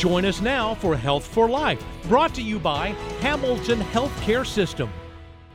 Join us now for Health for Life, brought to you by Hamilton Healthcare System.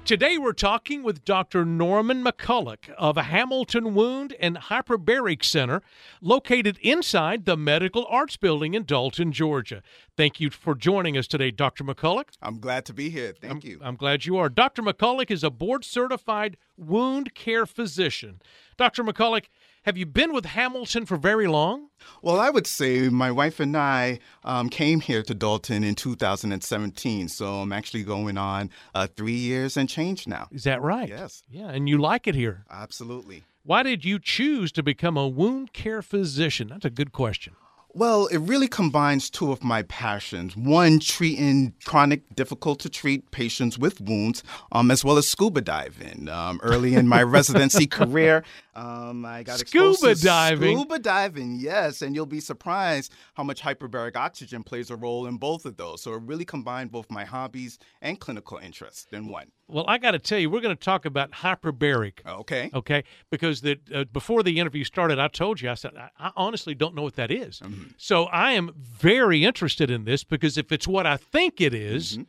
Today we're talking with Dr. Norman McCulloch of Hamilton Wound and Hyperbaric Center, located inside the Medical Arts Building in Dalton, Georgia. Thank you for joining us today, Dr. McCulloch. I'm glad to be here. Thank I'm, you. I'm glad you are. Dr. McCulloch is a board certified wound care physician. Dr. McCulloch, have you been with Hamilton for very long? Well, I would say my wife and I um, came here to Dalton in 2017. So I'm actually going on uh, three years and change now. Is that right? Yes. Yeah, and you like it here. Absolutely. Why did you choose to become a wound care physician? That's a good question. Well, it really combines two of my passions. One, treating chronic, difficult to treat patients with wounds, um, as well as scuba diving. Um, early in my residency career, um, I got scuba diving. Scuba diving, yes, and you'll be surprised how much hyperbaric oxygen plays a role in both of those. So it really combined both my hobbies and clinical interests in one. Well, I got to tell you, we're going to talk about hyperbaric. Okay. Okay. Because the, uh, before the interview started, I told you, I said, I, I honestly don't know what that is. Mm-hmm. So I am very interested in this because if it's what I think it is, Mm-hmm.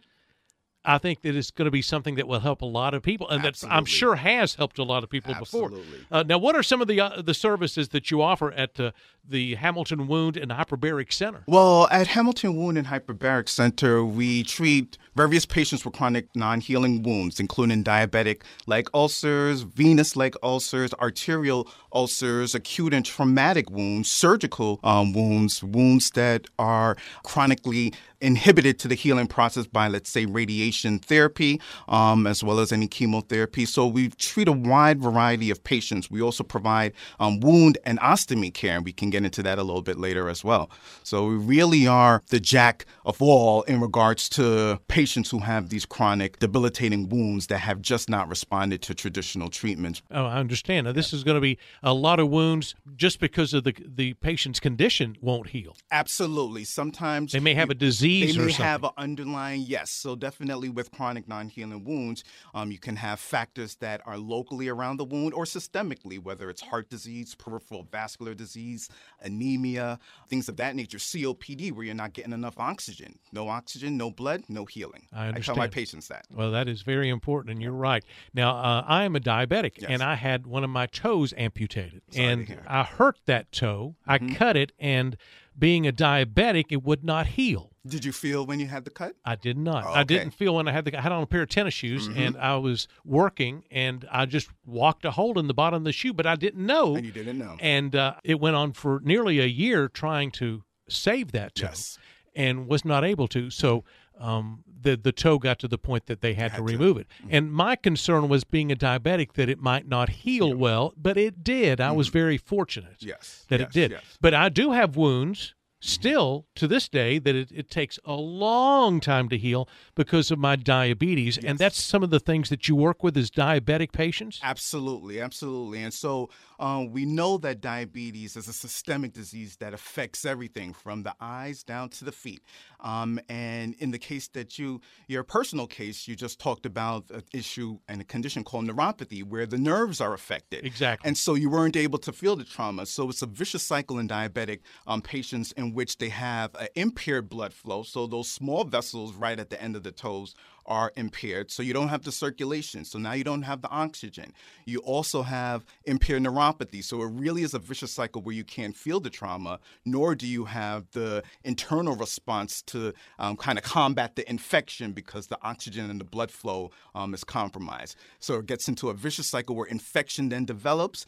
I think that it's going to be something that will help a lot of people, and that I'm sure has helped a lot of people before. Uh, now, what are some of the uh, the services that you offer at uh, the Hamilton Wound and Hyperbaric Center? Well, at Hamilton Wound and Hyperbaric Center, we treat various patients with chronic non healing wounds, including diabetic leg ulcers, venous leg ulcers, arterial ulcers, acute and traumatic wounds, surgical um, wounds, wounds that are chronically inhibited to the healing process by, let's say, radiation therapy, um, as well as any chemotherapy. So we treat a wide variety of patients. We also provide um, wound and ostomy care, and we can get into that a little bit later as well. So we really are the jack of all in regards to patients who have these chronic, debilitating wounds that have just not responded to traditional treatments. Oh, I understand. Now, this is going to be a lot of wounds just because of the the patient's condition won't heal. Absolutely. Sometimes They may have a disease They or may have an underlying yes. So definitely with chronic non-healing wounds, um, you can have factors that are locally around the wound or systemically, whether it's heart disease, peripheral vascular disease, anemia, things of that nature. COPD, where you're not getting enough oxygen. No oxygen, no blood, no healing. I tell my patients that. Well, that is very important, and you're right. Now, uh, I am a diabetic, Yes. and I had one of my toes amputated, Sorry to and. Mm-hmm. I hurt that toe. I cut it, and being a diabetic, it would not heal. Did you feel when you had the cut? I did not. Oh, I didn't feel when I had the cut. I had on a pair of tennis shoes, and I was working, and I just walked a hole in the bottom of the shoe, but I didn't know. And you didn't know. and uh, it went on for nearly a year trying to save that toe Yes. and was not able to so um, the the toe got to the point that they had, to Had to. remove it. And my concern was being a diabetic that it might not heal well but it did. I was very fortunate Yes. that yes, it did. Yes. but i do have wounds still to this day that it, it takes a long time to heal because of my diabetes. And that's some of the things that you work with as diabetic patients? Absolutely, absolutely. And so um, we know that diabetes is a systemic disease that affects everything from the eyes down to the feet. Um, and in the case that you, your personal case, you just talked about an issue and a condition called neuropathy where the nerves are affected. Exactly. And so you weren't able to feel the trauma. So it's a vicious cycle in diabetic um, patients in which they have an impaired blood flow. So those small vessels right at the end of the toes are impaired. So you don't have the circulation. So now you don't have the oxygen. You also have impaired neuropathy. So it really is a vicious cycle where you can't feel the trauma, nor do you have the internal response to um, kind of combat the infection because the oxygen and the blood flow um, is compromised. So it gets into a vicious cycle where infection then develops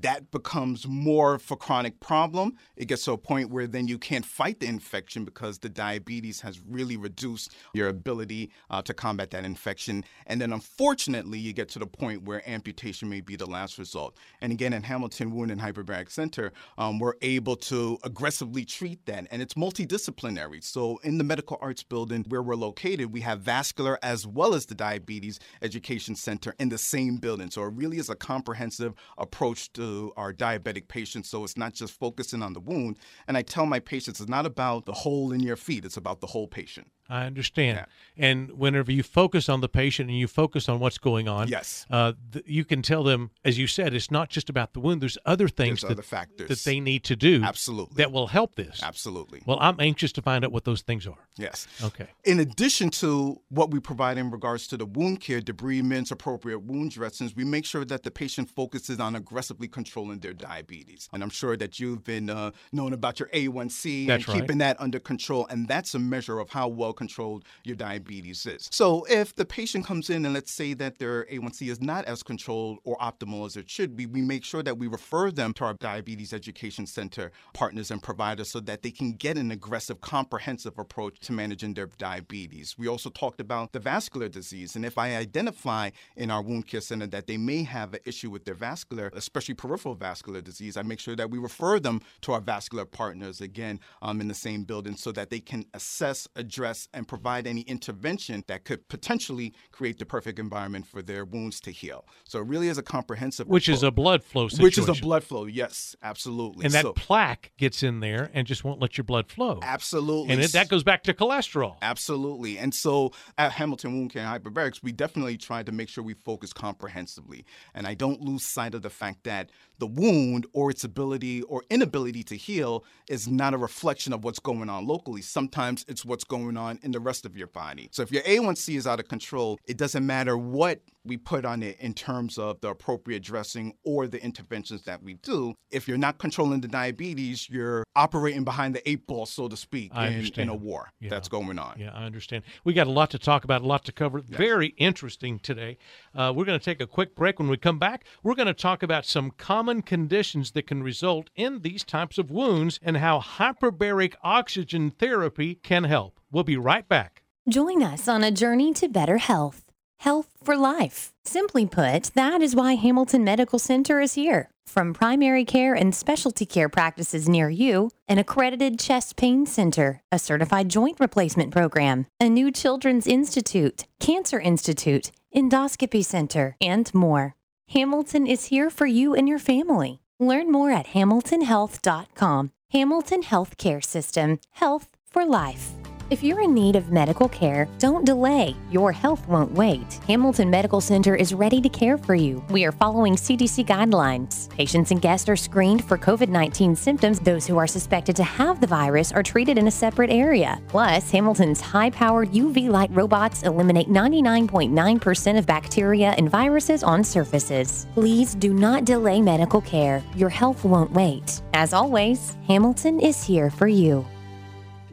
that becomes more of a chronic problem. It gets to a point where then you can't fight the infection because the diabetes has really reduced your ability uh, to combat that infection. And then unfortunately, you get to the point where amputation may be the last result. And again, at Hamilton Wound and Hyperbaric Center, um, we're able to aggressively treat that. And it's multidisciplinary. So in the Medical Arts Building where we're located, we have vascular as well as the Diabetes Education Center in the same building. So it really is a comprehensive approach to our diabetic patients. So it's not just focusing on the wound. And I tell my patients it's not about the hole in your feet, it's about the whole patient. I understand. Yeah. And whenever you focus on the patient and you focus on what's going on, Yes. uh, th- you can tell them, as you said, it's not just about the wound. There's other things There's that, other factors. that they need to do Absolutely. that will help this. Absolutely. Well, I'm anxious to find out what those things are. Yes. Okay. In addition to what we provide in regards to the wound care, debridements, appropriate wound dressings, we make sure that the patient focuses on aggressively controlling their diabetes. And I'm sure that you've been uh, known about your A1C That's and right. keeping that under control. And that's a measure of how well controlled your diabetes is. So if the patient comes in and let's say that their A1C is not as controlled or optimal as it should be, we make sure that we refer them to our diabetes education center partners and providers so that they can get an aggressive, comprehensive approach to managing their diabetes. We also talked about the vascular disease. And if I identify in our wound care center that they may have an issue with their vascular, especially peripheral vascular disease, I make sure that we refer them to our vascular partners again um, in the same building so that they can assess, address, and provide any intervention that could potentially create the perfect environment for their wounds to heal. So it really is a comprehensive Which is a blood flow situation. which is a blood flow. Yes, absolutely. and that So- plaque gets in there and just won't let your blood flow. absolutely. And it, that goes back to cholesterol. Absolutely. And so at Hamilton Wound Care and Hyperbarics, we definitely try to make sure we focus comprehensively. And I don't lose sight of the fact that the wound or its ability or inability to heal is not a reflection of what's going on locally. Sometimes it's what's going on in the rest of your body. So if your A1C is out of control, it doesn't matter what we put on it in terms of the appropriate dressing or the interventions that we do. If you're not controlling the diabetes, you're operating behind the eight ball, so to speak, in, in a war Yeah. that's going on. Yeah, I understand. We got a lot to talk about, a lot to cover. Very interesting today. Uh, we're going to take a quick break. When we come back, we're going to talk about some common conditions that can result in these types of wounds and how hyperbaric oxygen therapy can help. We'll be right back. Join us on a journey to better health. Health for life. Simply put, that is why Hamilton Medical Center is here. From primary care and specialty care practices near you, an accredited chest pain center, a certified joint replacement program, a new children's institute, cancer institute, endoscopy center, and more. Hamilton is here for you and your family. Learn more at hamiltonhealth.com. Hamilton Healthcare System, health for life. If you're in need of medical care, don't delay. Your health won't wait. Hamilton Medical Center is ready to care for you. We are following CDC guidelines. Patients and guests are screened for COVID 19 symptoms. Those who are suspected to have the virus are treated in a separate area. Plus, Hamilton's high powered UV light robots eliminate 99.9% of bacteria and viruses on surfaces. Please do not delay medical care. Your health won't wait. As always, Hamilton is here for you.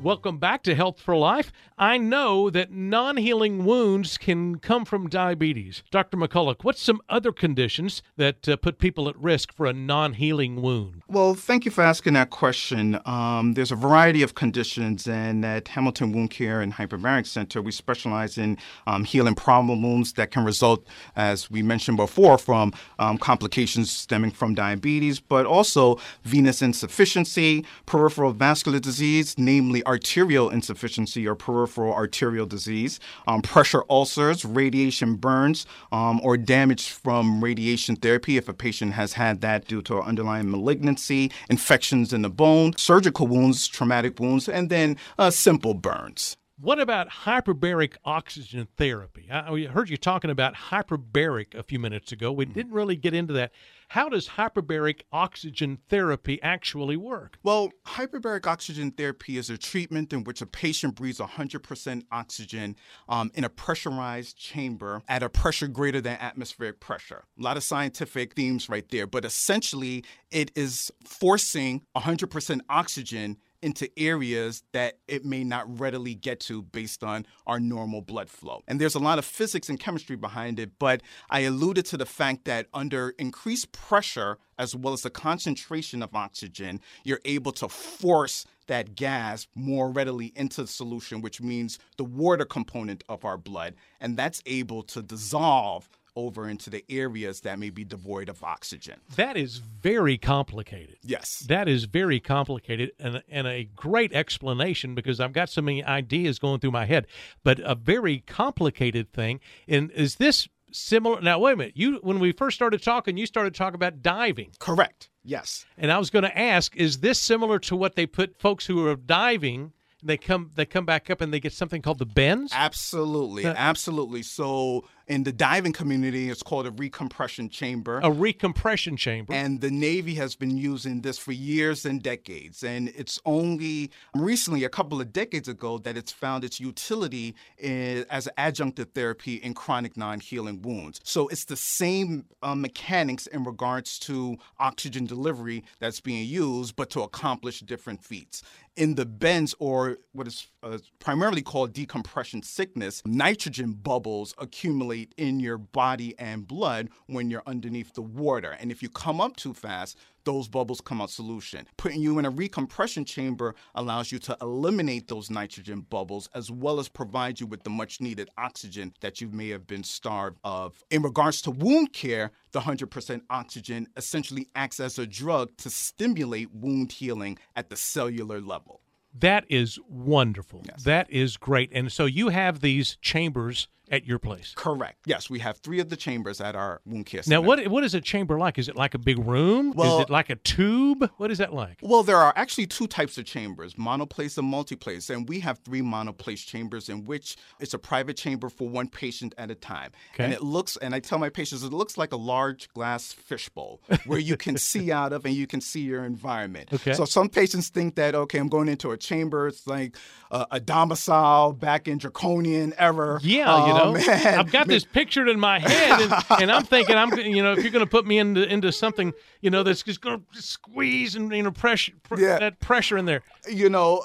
Welcome back to Health for Life. I know that non healing wounds can come from diabetes. Dr. McCulloch, what's some other conditions that uh, put people at risk for a non healing wound? Well, thank you for asking that question. Um, there's a variety of conditions, and at Hamilton Wound Care and Hyperbaric Center, we specialize in um, healing problem wounds that can result, as we mentioned before, from um, complications stemming from diabetes, but also venous insufficiency, peripheral vascular disease, namely arterial insufficiency or peripheral arterial disease, um, pressure ulcers, radiation burns, um, or damage from radiation therapy if a patient has had that due to underlying malignancy, infections in the bone, surgical wounds, traumatic wounds, and then uh, simple burns. What about hyperbaric oxygen therapy? I I heard you talking about hyperbaric a few minutes ago. We didn't really get into that. How does hyperbaric oxygen therapy actually work? Well, hyperbaric oxygen therapy is a treatment in which a patient breathes 100% oxygen um, in a pressurized chamber at a pressure greater than atmospheric pressure. A lot of scientific themes right there, but essentially, it is forcing 100% oxygen into areas that it may not readily get to based on our normal blood flow. And there's a lot of physics and chemistry behind it, but I alluded to the fact that under increased pressure, as well as the concentration of oxygen, you're able to force that gas more readily into the solution, which means the water component of our blood, and that's able to dissolve over into the areas that may be devoid of oxygen. That is very complicated. Yes. That is very complicated and, and a great explanation because I've got so many ideas going through my head, but a very complicated thing. And is this similar? Now, wait a minute. You when we first started talking, you started talking about diving, Correct. Yes. and I was going to ask, is this similar to what they put folks who are diving they come they come back up and they get something called the bends. Absolutely, Uh, absolutely. So in the diving community, it's called a recompression chamber. A recompression chamber. And the Navy has been using this for years and decades. And it's only recently, a couple of decades ago, that it's found its utility in, as adjunctive therapy in chronic non healing wounds. So it's the same uh, mechanics in regards to oxygen delivery that's being used, but to accomplish different feats. In the bends, or what is uh, primarily called decompression sickness, nitrogen bubbles accumulate in your body and blood when you're underneath the water. And if you come up too fast, those bubbles come out solution. Putting you in a recompression chamber allows you to eliminate those nitrogen bubbles as well as provide you with the much needed oxygen that you may have been starved of. In regards to wound care, the 100% oxygen essentially acts as a drug to stimulate wound healing at the cellular level. That is wonderful. Yes. That is great. And so you have these chambers at your place. Correct. Yes, we have three of the chambers at our wound care Center. Now, what what is a chamber like? Is it like a big room? Well- is it like a tube? What is that like? Well, there are actually two types of chambers, monoplace and multiplace. And we have three monoplace chambers in which it's a private chamber for one patient at a time. Okay. And it looks, and I tell my patients, it looks like a large glass fishbowl where you can see out of and you can see your environment. Okay. So some patients think that, okay, I'm going into a chamber. It's like uh, a domicile back in draconian era. Yeah, you Oh, know, man. I've got this pictured in my head, and, and I'm thinking, I'm, you know, if you're going to put me into into something, you know, that's just going to squeeze and you know pressure, pr- Yeah. that pressure in there. you know,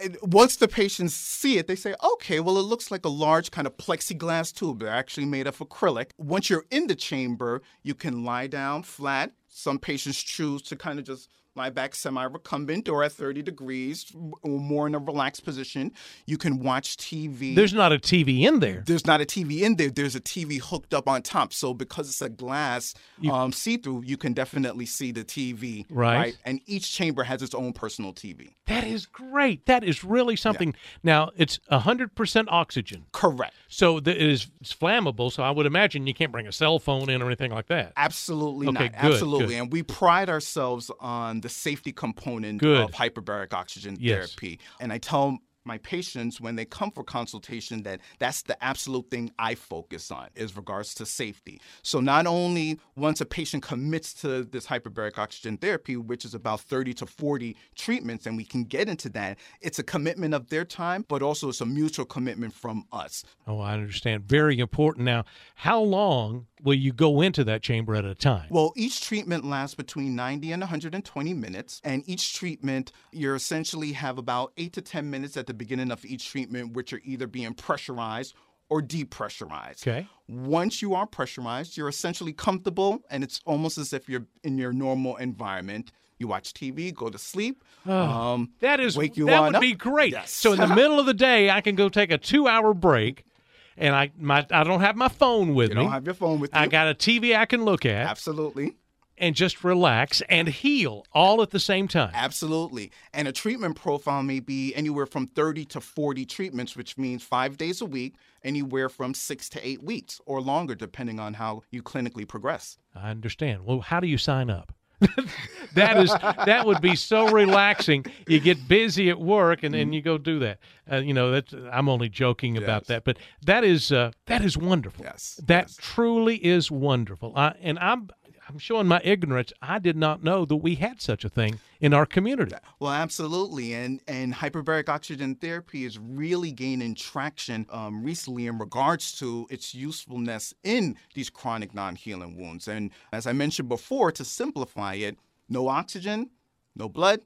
eh, once the patients see it, they say, okay, well, it looks like a large kind of plexiglass tube. They're actually made of acrylic. Once you're in the chamber, you can lie down flat. Some patients choose to kind of just lie back semi recumbent or at 30 degrees or more in a relaxed position. You can watch TV. There's not a TV in there. there's not a TV in there. There's a TV hooked up on top. So because it's a glass um, see-through, you can definitely see the TV. Right. And each chamber has its own personal TV. That is great. That is really something. Now it's hundred percent oxygen, Correct. so th- it is it's flammable. So I would imagine you can't bring a cell phone in or anything like that. Absolutely Okay, not. good, Absolutely. good. And we pride ourselves on the safety component Good. of hyperbaric oxygen Yes. therapy. And I tell my patients when they come for consultation that that's the absolute thing I focus on is regards to safety. So not only once a patient commits to this hyperbaric oxygen therapy, which is about 30 to 40 treatments, and we can get into that, it's a commitment of their time, but also it's a mutual commitment from us. Oh, I understand. Very important. Now, how long will you go into that chamber at a time? Well, each treatment lasts between 90 and 120 minutes, and each treatment, you essentially have about 8 to 10 minutes at the beginning of each treatment, which are either being pressurized or depressurized. Okay. Once you are pressurized, you're essentially comfortable, and it's almost as if you're in your normal environment. You watch TV, go to sleep. um, That is wake you that would up. be great. Yes. So in the middle of the day, I can go take a two-hour break, and I my I don't have my phone with you me. don't have your phone with you. I got a TV I can look at Absolutely. and just relax and heal all at the same time. Absolutely. And a treatment profile may be anywhere from 30 to 40 treatments, which means five days a week, anywhere from six to eight weeks or longer, depending on how you clinically progress. I understand. Well, how do you sign up? that is that would be so relaxing. You get busy at work and then you go do that. Uh, you know, that's I'm only joking about Yes. that, but that is uh, that is wonderful. Yes, that yes. truly is wonderful. I, and I'm I'm showing my ignorance. I did not know that we had such a thing in our community. Well, absolutely. And, and hyperbaric oxygen therapy is really gaining traction um, recently in regards to its usefulness in these chronic non healing wounds. And as I mentioned before, to simplify it, no oxygen, no blood,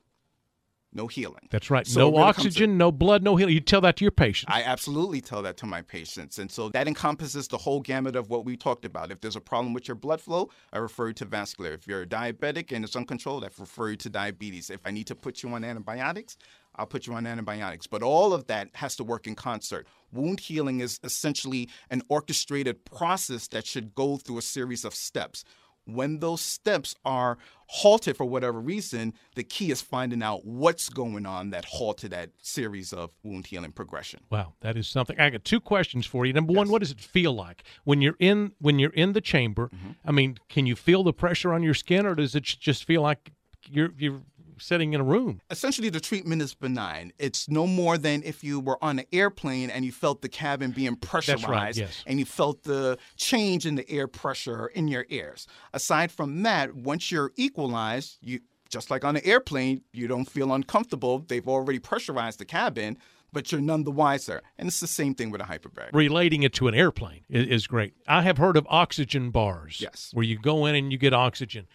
no healing. That's right. So no to- oxygen, no blood, no healing. You tell that to your patients. I absolutely tell that to my patients. And so that encompasses the whole gamut of what we talked about. If there's a problem with your blood flow, I refer you to vascular. If you're diabetic and it's uncontrolled, I refer you to diabetes. If I need to put you on antibiotics, I'll put you on antibiotics. But all of that has to work in concert. Wound healing is essentially an orchestrated process that should go through a series of steps. When those steps are halted for whatever reason, the key is finding out what's going on that halted that series of wound healing progression. Wow, that is something. I got two questions for you. Number one, what does it feel like when you're in when you're in the chamber? Mm-hmm. I mean, can you feel the pressure on your skin, or does it just feel like you're you're sitting in a room. Essentially, the treatment is benign. It's no more than if you were on an airplane and you felt the cabin being pressurized right, yes. and you felt the change in the air pressure in your ears. Aside from that, once you're equalized, you just like on an airplane, you don't feel uncomfortable. They've already pressurized the cabin, but you're none the wiser. And it's the same thing with a hyperbaric. Relating it to an airplane is, is great. I have heard of oxygen bars. Yes. Where you go in and you get oxygen.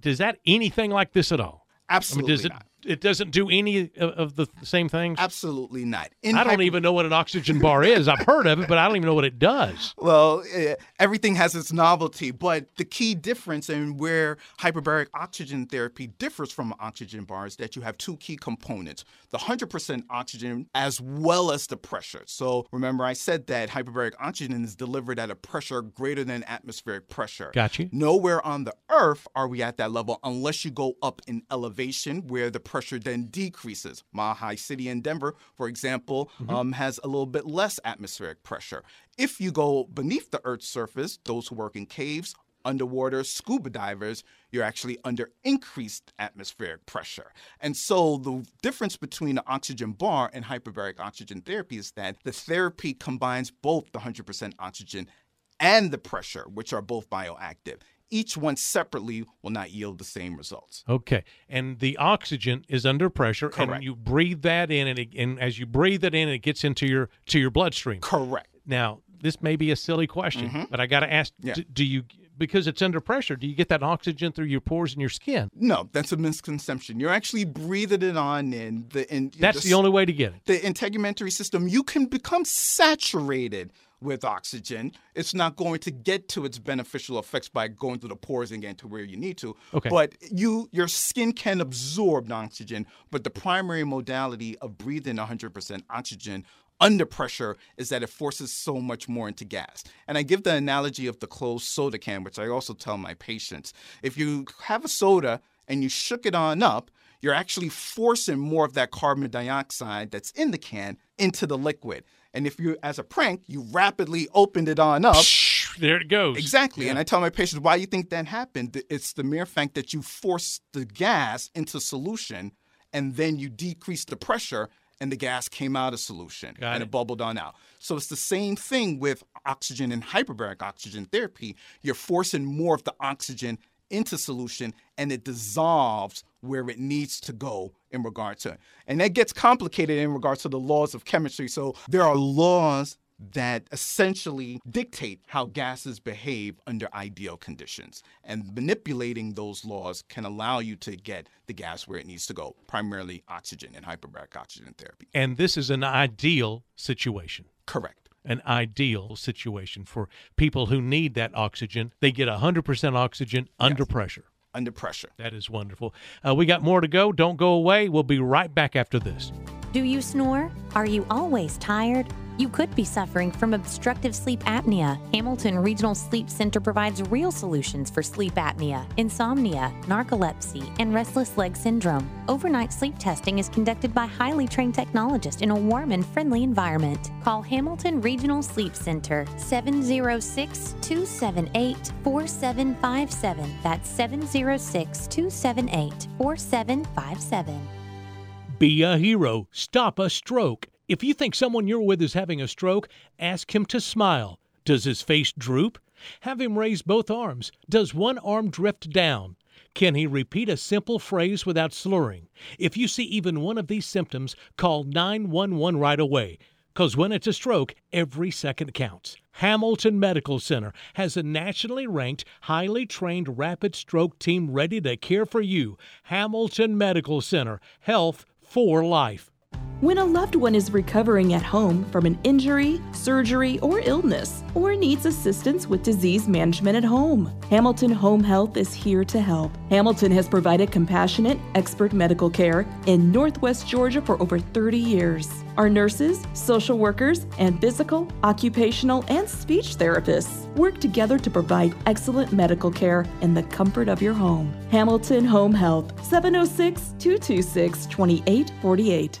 Does that anything like this at all? Absolutely I mean, does it not. It doesn't do any of, the same things? Absolutely not. In I don't hyper- even know what an oxygen bar is. I've heard of it, but I don't even know what it does. Well, eh, everything has its novelty, but the key difference in where hyperbaric oxygen therapy differs from oxygen bar is that you have two key components the 100% oxygen as well as the pressure. So remember, I said that hyperbaric oxygen is delivered at a pressure greater than atmospheric pressure. Got you. Nowhere on the earth are we at that level unless you go up in elevation where the pressure then decreases. High City in Denver, for example, um, has a little bit less atmospheric pressure. If you go beneath the Earth's surface, those who work in caves, underwater scuba divers, you're actually under increased atmospheric pressure. And so the difference between the oxygen bar and hyperbaric oxygen therapy is that the therapy combines both the 100% oxygen and the pressure, which are both bioactive. Each one separately will not yield the same results. Okay, and the oxygen is under pressure, and you breathe that in, and, it, and as you breathe it in, it gets into your to your bloodstream. Correct. Now, this may be a silly question, but I got to ask: Mm-hmm. Yeah. do, do you because it's under pressure? Do you get that oxygen through your pores and your skin? No, that's a misconception. You're actually breathing it on in the in That's the only way to get it. the integumentary system. You can become saturated with oxygen. It's not going to get to its beneficial effects by going through the pores and getting to where you need to. Okay. But you your skin can absorb oxygen, but the primary modality of breathing 100% oxygen under pressure is that it forces so much more into gas. And I give the analogy of the closed soda can, which I also tell my patients. If you have a soda and you shook it on up, you're actually forcing more of that carbon dioxide that's in the can into the liquid. And if you, as a prank, you rapidly opened it on up. There it goes. Exactly. And I tell my patients, why you think that happened? It's the mere fact that you forced the gas into solution and then you decrease the pressure and the gas came out of solution Got and it. it bubbled on out. So it's the same thing with oxygen and hyperbaric oxygen therapy. You're forcing more of the oxygen into solution and it dissolves where it needs to go in regard to and that gets complicated in regards to the laws of chemistry so there are laws that essentially dictate how gases behave under ideal conditions and manipulating those laws can allow you to get the gas where it needs to go primarily oxygen and hyperbaric oxygen therapy And this is an ideal situation. correct An ideal situation for people who need that oxygen. They get 100% oxygen under pressure. Under pressure That is wonderful. Uh, we got more to go. Don't go away. We'll be right back after this. Do you snore? Are you always tired? You could be suffering from obstructive sleep apnea. Hamilton Regional Sleep Center provides real solutions for sleep apnea, insomnia, narcolepsy, and restless leg syndrome. Overnight sleep testing is conducted by highly trained technologists in a warm and friendly environment. Call Hamilton Regional Sleep Center 706 278 4757. That's 706 278 4757. Be a hero. Stop a stroke. If you think someone you're with is having a stroke, ask him to smile. Does his face droop? Have him raise both arms. Does one arm drift down? Can he repeat a simple phrase without slurring? If you see even one of these symptoms, call 911 right away. Because when it's a stroke, every second counts. Hamilton Medical Center has a nationally ranked, highly trained rapid stroke team ready to care for you. Hamilton Medical Center, health for life. When a loved one is recovering at home from an injury, surgery, or illness, or needs assistance with disease management at home, Hamilton Home Health is here to help. Hamilton has provided compassionate, expert medical care in Northwest Georgia for over 30 years. Our nurses, social workers, and physical, occupational, and speech therapists work together to provide excellent medical care in the comfort of your home. Hamilton Home Health, 706 226 2848.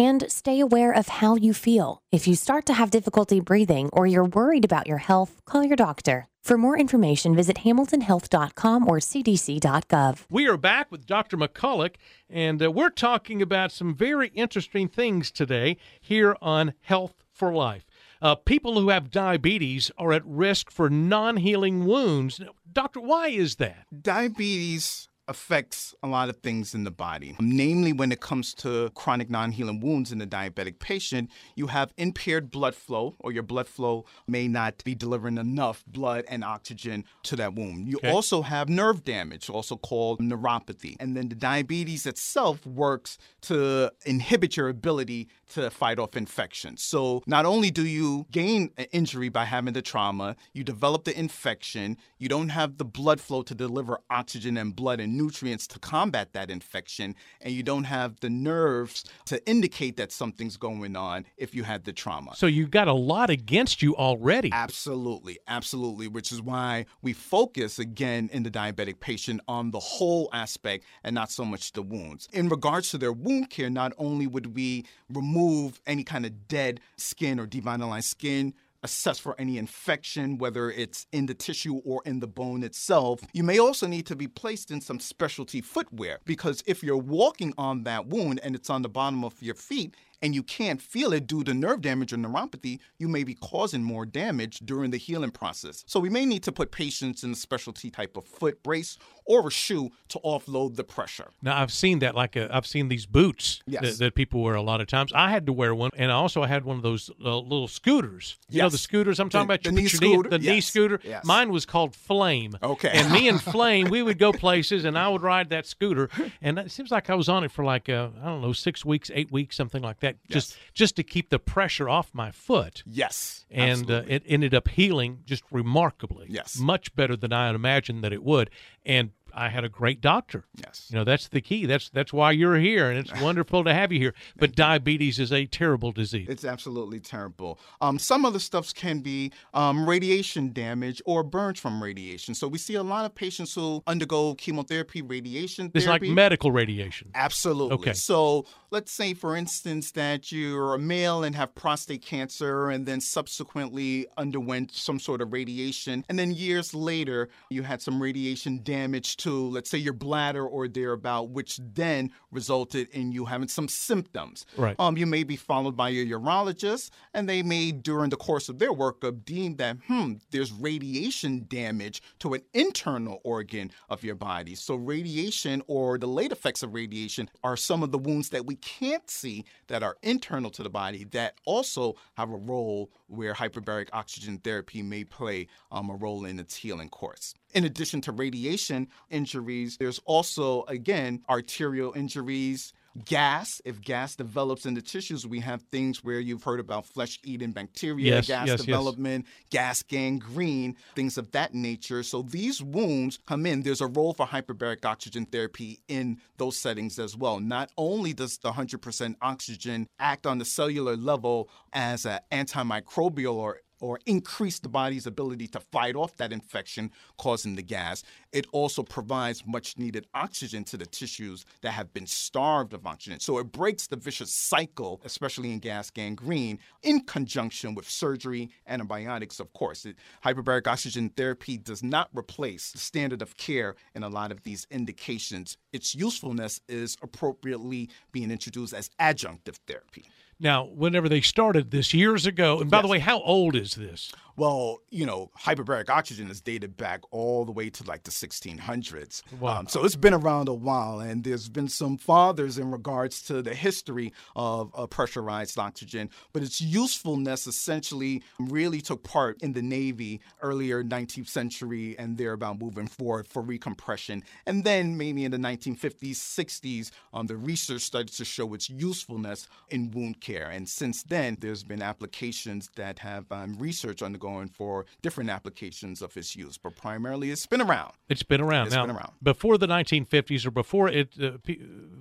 And stay aware of how you feel. If you start to have difficulty breathing or you're worried about your health, call your doctor. For more information, visit hamiltonhealth.com or cdc.gov. We are back with Dr. McCulloch, and uh, we're talking about some very interesting things today here on Health for Life. Uh, people who have diabetes are at risk for non healing wounds. Now, doctor, why is that? Diabetes affects a lot of things in the body. Namely, when it comes to chronic non healing wounds in a diabetic patient, you have impaired blood flow, or your blood flow may not be delivering enough blood and oxygen to that wound. You Okay. also have nerve damage, also called neuropathy. And then the diabetes itself works to inhibit your ability to fight off infections. So not only do you gain an injury by having the trauma, you develop the infection, you don't have the blood flow to deliver oxygen and blood and nutrients to combat that infection, and you don't have the nerves to indicate that something's going on if you had the trauma. So you've got a lot against you already. Absolutely, absolutely, which is why we focus again in the diabetic patient on the whole aspect and not so much the wounds. In regards to their wound care, not only would we remove any kind of dead skin or devitalized skin, assess for any infection, whether it's in the tissue or in the bone itself. You may also need to be placed in some specialty footwear because if you're walking on that wound and it's on the bottom of your feet, and you can't feel it due to nerve damage or neuropathy, you may be causing more damage during the healing process. So we may need to put patients in a specialty type of foot brace or a shoe to offload the pressure. Now I've seen that, like uh, I've seen these boots Yes. that, that people wear a lot of times. I had to wear one, and also I also had one of those uh, little scooters. You know the scooters I'm talking The- about. the knee scooter? the knee scooter. Yes. Mine was called Flame. Okay. And me and Flame, we would go places, and I would ride that scooter, and it seems like I was on it for like uh, I don't know six weeks, eight weeks, something like that, just just to keep the pressure off my foot. Yes. and uh, it ended up healing just remarkably. Yes. much better than I had imagined that it would. And I had a great doctor. Yes. you know that's the key. That's that's why you're here, and it's wonderful to have you here. But diabetes is a terrible disease. It's absolutely terrible. Um, some other stuffs can be um, radiation damage or burns from radiation. So we see a lot of patients who undergo chemotherapy, radiation it's like medical radiation. Absolutely. Okay. So let's say, for instance, that you're a male and have prostate cancer and then subsequently underwent some sort of radiation. And then years later, you had some radiation damage to, let's say, your bladder or thereabout, which then resulted in you having some symptoms. Right. Um, you may be followed by your urologist, and they may, during the course of their workup, deem that, hmm, there's radiation damage to an internal organ of your body. So, radiation or the late effects of radiation are some of the wounds that we can't see that are internal to the body that also have a role where hyperbaric oxygen therapy may play um, a role in its healing course. In addition to radiation injuries, there's also, again, arterial injuries, gas. If gas develops in the tissues, we have things where you've heard about flesh eating bacteria, Yes, gas yes, yes. development, gas gangrene, things of that nature. So these wounds come in. There's a role for hyperbaric oxygen therapy in those settings as well. Not only does the 100% oxygen act on the cellular level as an antimicrobial or or increase the body's ability to fight off that infection causing the gas. It also provides much needed oxygen to the tissues that have been starved of oxygen. So it breaks the vicious cycle, especially in gas gangrene, in conjunction with surgery, antibiotics, of course. It, hyperbaric oxygen therapy does not replace the standard of care in a lot of these indications. Its usefulness is appropriately being introduced as adjunctive therapy. Now, whenever they started this years ago, and by the way, how old is this? Well, you know, hyperbaric oxygen is dated back all the way to like the 1600s. Wow. Um, so it's been around a while, and there's been some fathers in regards to the history of uh, pressurized oxygen. But its usefulness essentially really took part in the Navy earlier 19th century and thereabout moving forward for recompression. And then maybe in the 1950s, 60s, um, the research started to show its usefulness in wound care. And since then, there's been applications that have um, research undergoing for different applications of its use. But primarily, it's been around. It's been around It's now. been around. Before the 1950s or before it, uh, pe-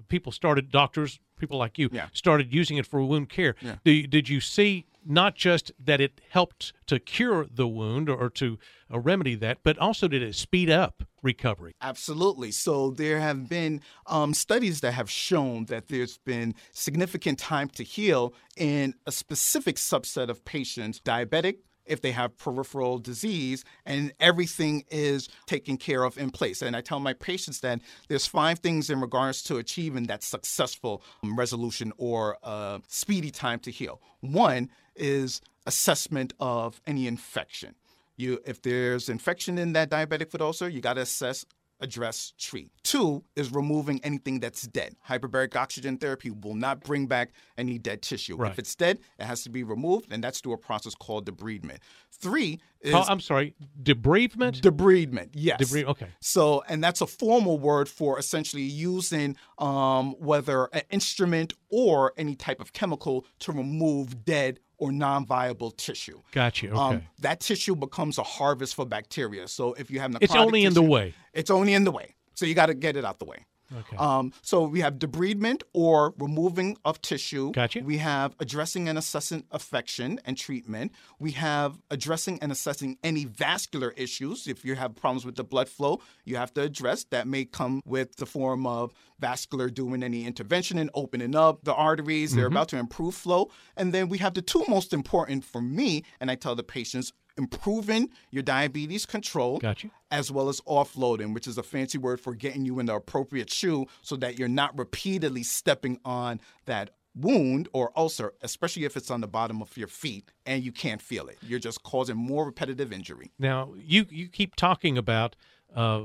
people started, doctors, people like you, Yeah. started using it for wound care. Yeah. Do did you see not just that it helped to cure the wound or to uh, remedy that, but also did it speed up recovery? Absolutely. So there have been um, studies that have shown that there's been significant time to heal in a specific subset of patients, diabetic, if they have peripheral disease and everything is taken care of in place. And I tell my patients that there's five things in regards to achieving that successful resolution or uh, speedy time to heal. One is assessment of any infection. You, if there's infection in that diabetic foot ulcer, you got to assess address, treat. Two is removing anything that's dead. Hyperbaric oxygen therapy will not bring back any dead tissue. Right. If it's dead, it has to be removed, and that's through a process called debridement. Three is Oh, I'm sorry, debridement? debridement. Yes. Debrid- okay. So, and that's a formal word for essentially using um, whether an instrument or any type of chemical to remove dead or non-viable tissue. Got you. Okay. Um, that tissue becomes a harvest for bacteria. So if you have necrotic It's only in the way. It's only in the way. So you got to get it out the way. Okay. Um, so we have debridement or removing of tissue. Gotcha. We have addressing and assessing affection and treatment. We have addressing and assessing any vascular issues. If you have problems with the blood flow, you have to address. That may come with the form of vascular doing any intervention and opening up the arteries. They're Mm-hmm. about to improve flow. And then we have the two most important for me, and I tell the patients improving your diabetes control Got you. as well as offloading, which is a fancy word for getting you in the appropriate shoe so that you're not repeatedly stepping on that wound or ulcer, especially if it's on the bottom of your feet and you can't feel it. You're just causing more repetitive injury. Now you you keep talking about uh,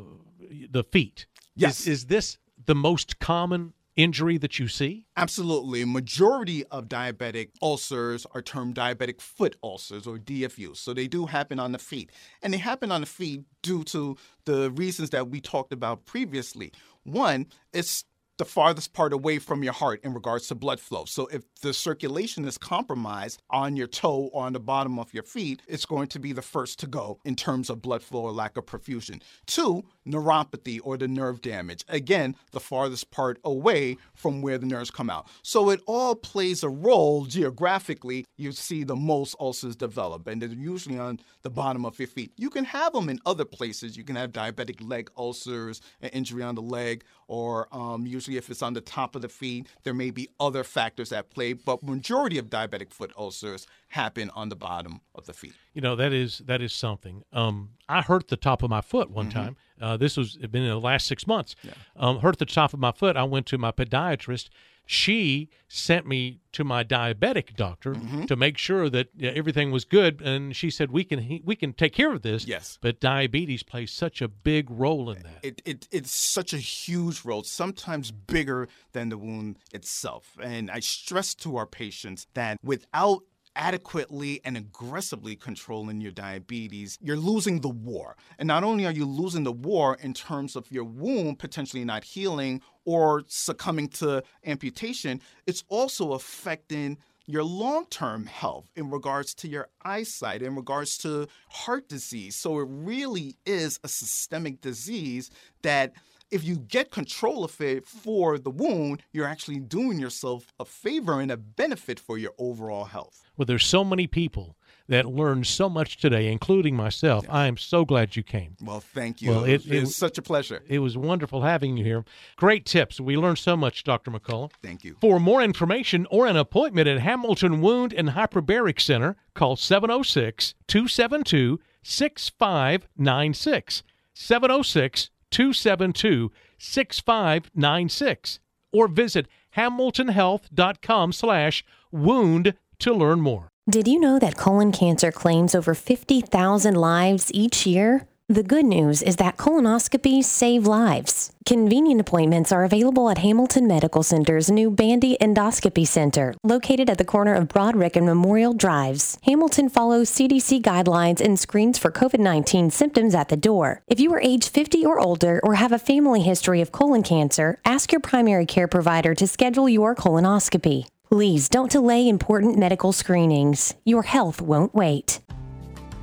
the feet. Yes. Is, is this the most common injury that you see? Absolutely. Majority of diabetic ulcers are termed diabetic foot ulcers or DFUs. So they do happen on the feet. And they happen on the feet due to the reasons that we talked about previously. One, it's the farthest part away from your heart in regards to blood flow. So if the circulation is compromised on your toe or on the bottom of your feet, it's going to be the first to go in terms of blood flow or lack of perfusion. Two, neuropathy or the nerve damage. Again, the farthest part away from where the nerves come out. So it all plays a role geographically. You see the most ulcers develop, and they're usually on the bottom of your feet. You can have them in other places. You can have diabetic leg ulcers, an injury on the leg, or um, usually if it's on the top of the feet, there may be other factors at play. But majority of diabetic foot ulcers happen on the bottom of the feet. You know that is that is something. Um, I hurt the top of my foot one Mm-hmm. time. Uh, this was been in the last six months. Um, hurt the top of my foot. I went to my podiatrist. She sent me to my diabetic doctor Mm-hmm. to make sure that yeah, everything was good, and she said we can we can take care of this. Yes. but diabetes plays such a big role in that. it, it it's such a huge role, sometimes bigger than the wound itself. And I stress to our patients that without adequately and aggressively controlling your diabetes, you're losing the war. And not only are you losing the war in terms of your wound potentially not healing or succumbing to amputation, it's also affecting your long term health in regards to your eyesight, in regards to heart disease. So it really is a systemic disease that if you get control of it for the wound, you're actually doing yourself a favor and a benefit for your overall health. Well, there's so many people that learned so much today, including myself. I am so glad you came. Well, thank you. Well, it- it's it- such a pleasure. It was wonderful having you here. Great tips. We learned so much, Dr. McCulloch. Thank you. For more information or an appointment at Hamilton Wound and Hyperbaric Center, call 706 272 6596. 706 272 6596. Or visit hamiltonhealth.com slash wound to learn more. Did you know that colon cancer claims over 50,000 lives each year? The good news is that colonoscopies save lives. Convenient appointments are available at Hamilton Medical Center's new Bandy Endoscopy Center, located at the corner of Broadrick and Memorial Drives. Hamilton follows CDC guidelines and screens for COVID 19 symptoms at the door. If you are age 50 or older or have a family history of colon cancer, ask your primary care provider to schedule your colonoscopy. Please don't delay important medical screenings. Your health won't wait.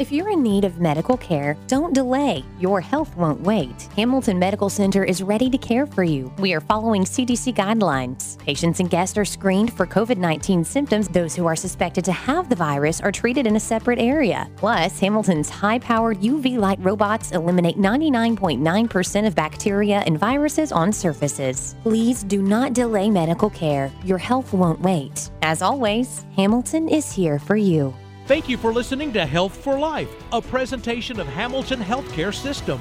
If you're in need of medical care, don't delay. Your health won't wait. Hamilton Medical Center is ready to care for you. We are following CDC guidelines. Patients and guests are screened for COVID 19 symptoms. Those who are suspected to have the virus are treated in a separate area. Plus, Hamilton's high powered UV light robots eliminate 99.9% of bacteria and viruses on surfaces. Please do not delay medical care. Your health won't wait. As always, Hamilton is here for you. Thank you for listening to Health for Life, a presentation of Hamilton Healthcare System.